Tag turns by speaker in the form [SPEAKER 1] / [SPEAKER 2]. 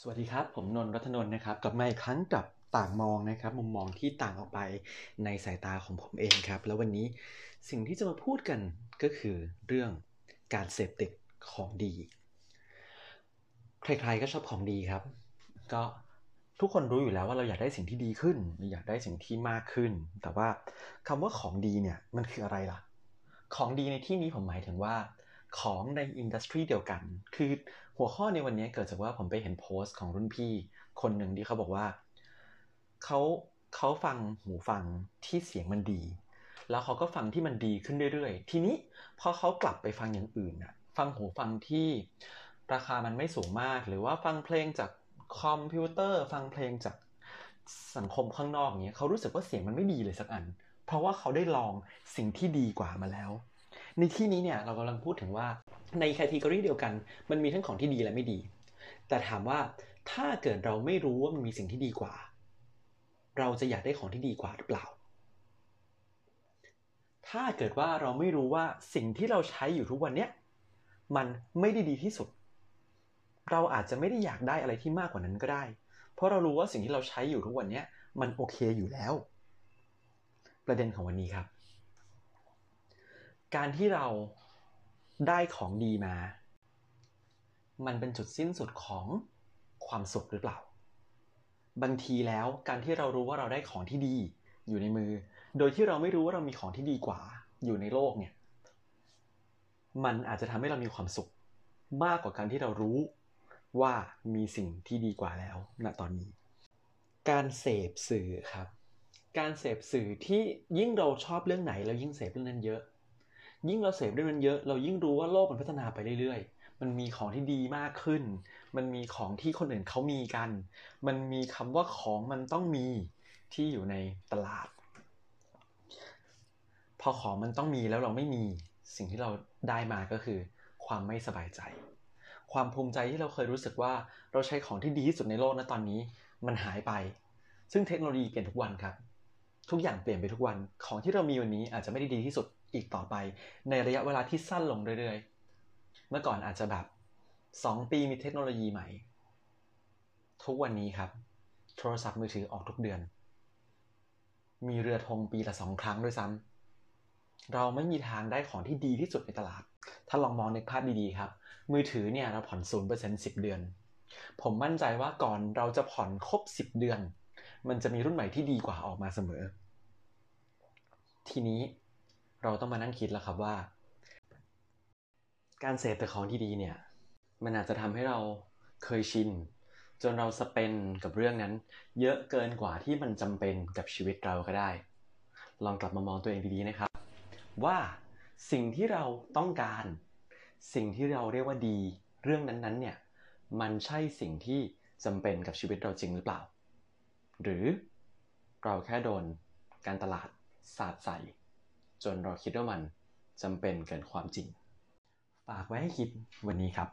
[SPEAKER 1] สวัสดีครับ ผมนนท์รัตนนท์นะครับ กลับมาอีกครั้งกับต่างมองนะครับ มุมมองที่ต่างออกไปในสายตาของผมเองครับ แล้ววันนี้สิ่งที่จะมาพูดกันก็คือเรื่องการเสพติดของดี ใครๆก็ชอบของดีครับ ก็ทุกคนรู้อยู่แล้วว่าเราอยากได้สิ่งที่ดีขึ้นอยากได้สิ่งที่มากขึ้น แต่ว่าคำว่าของดีเนี่ยมันคืออะไรล่ะ ของดีในที่นี้ผมหมายถึงว่า ของใน industry เดียวกัน คือหัวข้อในวันนี้เกิดจากว่าผมไปเห็นโพสต์ของรุ่นพี่คนหนึ่งที่เขาบอกว่าเขาเขาฟังหูฟังที่เสียงมันดี แล้วเขาก็ฟังที่มันดีขึ้นเรื่อยๆ ทีนี้พอเขากลับไปฟังอย่างอื่นน่ะฟังหูฟังที่ราคามันไม่สูงมาก หรือว่าฟังเพลงจากคอมพิวเตอร์ ฟังเพลงจากสังคมข้างนอกเนี้ยเขารู้สึกว่าเสียงมันไม่ดีเลยสักอัน เพราะว่าเขาได้ลองสิ่งที่ดีกว่ามาแล้ว ในที่นี้เนี่ยเรากำลังพูดถึงว่าในแคตตากรีเดียวกัน มันมีทั้งของที่ดีและไม่ดี แต่ถามว่าถ้าเกิดเราไม่รู้ว่ามันมีสิ่งที่ดีกว่า เราจะอยากได้ของที่ดีกว่าหรือเปล่า ถ้าเกิดว่าเราไม่รู้ว่าสิ่งที่เราใช้อยู่ทุกวันเนี้ยมันไม่ได้ดีที่สุด เราอาจจะไม่ได้อยากได้อะไรที่มากกว่านั้นก็ได้ เพราะเรารู้ว่าสิ่งที่เราใช้อยู่ทุกวันเนี้ยมันโอเคอยู่แล้ว ประเด็นของวันนี้ครับ การที่เราได้ของดีมา มันเป็นจุดสิ้นสุดของความสุขหรือเปล่า บางทีแล้วการที่เรารู้ว่าเราได้ของที่ดีอยู่ในมือ โดยที่เราไม่รู้ว่าเรามีของที่ดีกว่าอยู่ในโลกเนี่ย มันอาจจะทำให้เรามีความสุข มากกว่าการที่เรารู้ว่ามีสิ่งที่ดีกว่าแล้วณตอนนี้ การเสพสื่อครับ การเสพสื่อที่ยิ่งเราชอบเรื่องไหนเรายิ่งเสพเรื่องนั้นเยอะ ยิ่งเราเสพเรื่องนั้นเยอะ เรายิ่งรู้ว่าโลกมันพัฒนาไปเรื่อยๆ มันมีของที่ดีมากขึ้น มันมีของที่คนอื่นเขามีกัน มันมีคำว่าของมันต้องมีที่อยู่ในตลาด พอของมันต้องมีแล้วเราไม่มีสิ่งที่เราได้มาก็คือ ความไม่สบายใจ ความภูมิใจที่เราเคยรู้สึกว่าเราใช้ของที่ดีที่สุดในโลกนะตอนนี้ มันหายไป ซึ่งเทคโนโลยีเปลี่ยนทุกวันครับ ทุกอย่างเปลี่ยนไปทุกวันของที่เรามีวันนี้อาจจะไม่ได้ดีที่สุดอีกต่อไป ในระยะเวลาที่สั้นลงเรื่อยๆ เมื่อก่อนอาจจะแบบ 2 ปีมีเทคโนโลยีใหม่ ทุกวันนี้ครับ โทรศัพท์มือถือออกทุกเดือน มีเรือธงปีละสองครั้งด้วยซ้ำเราไม่มีทางได้ของที่ดีที่สุดในตลาด ถ้าลองมองในภาพดีๆครับ มือถือเนี่ยเราผ่อนศูนย์เปอร์เซ็นต์สิบเดือน ผมมั่นใจว่าก่อนเราจะผ่อนครบสิบเดือน มันจะมีรุ่นใหม่ที่ดีกว่าออกมาเสมอ ทีนี้เราต้องมานั่งคิดแล้วครับว่า การเสพแต่ของที่ดีเนี่ย มันอาจจะทำให้เราเคยชิน จนเราสเปนกับเรื่องนั้น เยอะเกินกว่าที่มันจำเป็นกับชีวิตเราก็ได้ ลองกลับมามองตัวเองดีๆนะครับ ว่าสิ่งที่เราต้องการ สิ่งที่เราเรียกว่าดี เรื่องนั้นๆเนี่ยมันใช่สิ่งที่จำเป็นกับชีวิตเราจริงหรือเปล่า หรือเราแค่โดนการตลาดสาดใส่ จนเราคิดว่ามันจำเป็นเกินความจริง ฝากไว้ให้คิดวันนี้ครับ